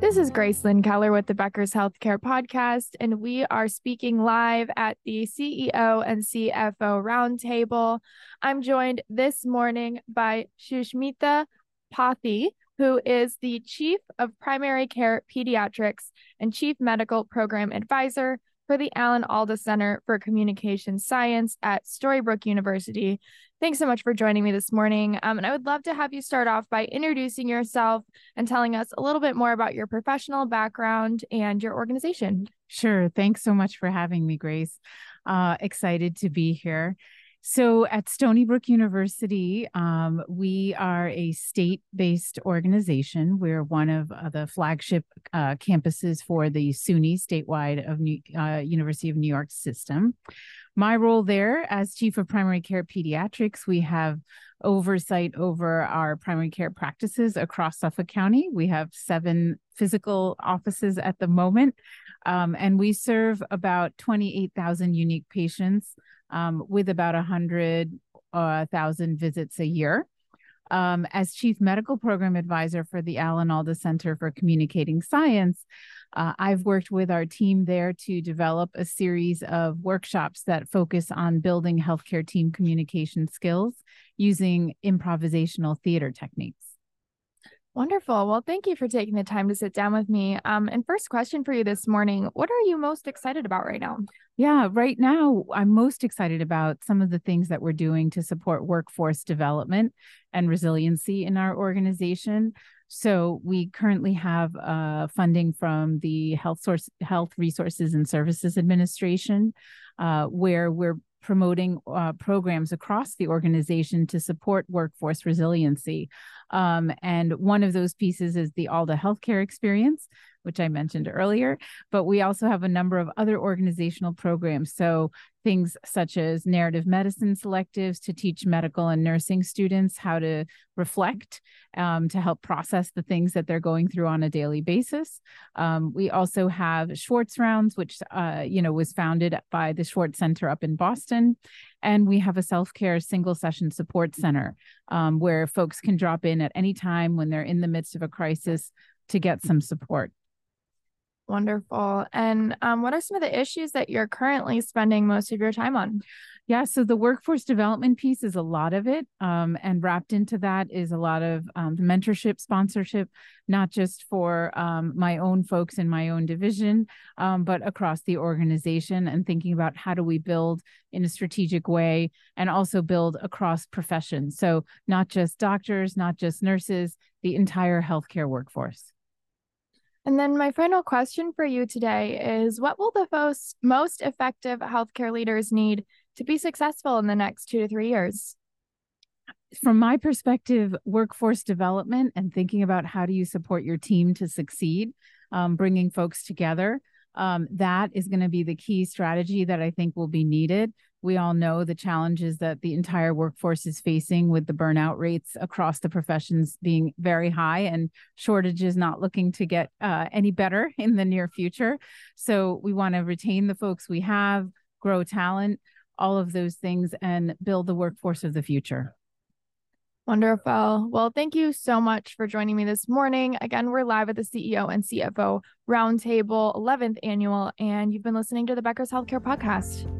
This is Grace Lynn Keller with the Becker's Healthcare Podcast, and we are speaking live at the CEO and CFO Roundtable. I'm joined this morning by Susmita Pati, who is the Chief of Primary Care Pediatrics and Chief Medical Program Advisor for the Alan Alda Center for Communication Science at Stony Brook University Thanks so much for joining me this morning. Um, and I would love to have you start off by introducing yourself and telling us a little bit more about your professional background and your organization. Sure. Thanks so much for having me, Grace. Uh, excited to be here. So at Stony Brook University, um, we are a state based organization. We're one of uh, the flagship uh, campuses for the SUNY statewide of New, uh, University of New York system my role there as chief of primary care pediatrics, we have oversight over our primary care practices across Suffolk County. We have seven physical offices at the moment, um, and we serve about 28,000 unique patients um, with about 100,000 uh, visits a year. Um, as chief medical program advisor for the Alan Alda Center for Communicating Science, uh, I've worked with our team there to develop a series of workshops that focus on building healthcare team communication skills using improvisational theater techniques. Wonderful. Well, thank you for taking the time to sit down with me. Um, and first question for you this morning What are you most excited about right now? Yeah, right now, I'm most excited about some of the things that we're doing to support workforce development and resiliency in our organization. So we currently have uh, funding from the Health Source Health Resources and Services Administration, uh, where we're promoting uh, programs across the organization to support workforce resiliency. Um, and one of those pieces is the Alda Healthcare Experience, which I mentioned earlier. But we also have a number of other organizational programs. So things such as narrative medicine selectives to teach medical and nursing students how to reflect um, to help process the things that they're going through on a daily basis. Um, we also have Schwartz rounds, which uh, you know was founded by the Schwartz Center up in Boston, and we have a self care single session support center um, where folks can drop in at any time when they're in the midst of a crisis to get some support. Wonderful. And um, what are some of the issues that you're currently spending most of your time on? Yeah, so the workforce development piece is a lot of it. Um, and wrapped into that is a lot of um, mentorship, sponsorship, not just for um, my own folks in my own division, um, but across the organization and thinking about how do we build in a strategic way and also build across professions. So, not just doctors, not just nurses, the entire healthcare workforce. And then my final question for you today is what will the most, most effective healthcare leaders need to be successful in the next two to three years? From my perspective, workforce development and thinking about how do you support your team to succeed, um, bringing folks together, um, that is going to be the key strategy that I think will be needed we all know the challenges that the entire workforce is facing with the burnout rates across the professions being very high and shortages not looking to get uh, any better in the near future. So we want to retain the folks we have, grow talent, all of those things, and build the workforce of the future. Wonderful. Well, thank you so much for joining me this morning. Again, we're live at the CEO and CFO Roundtable 11th Annual, and you've been listening to the Becker's Healthcare Podcast.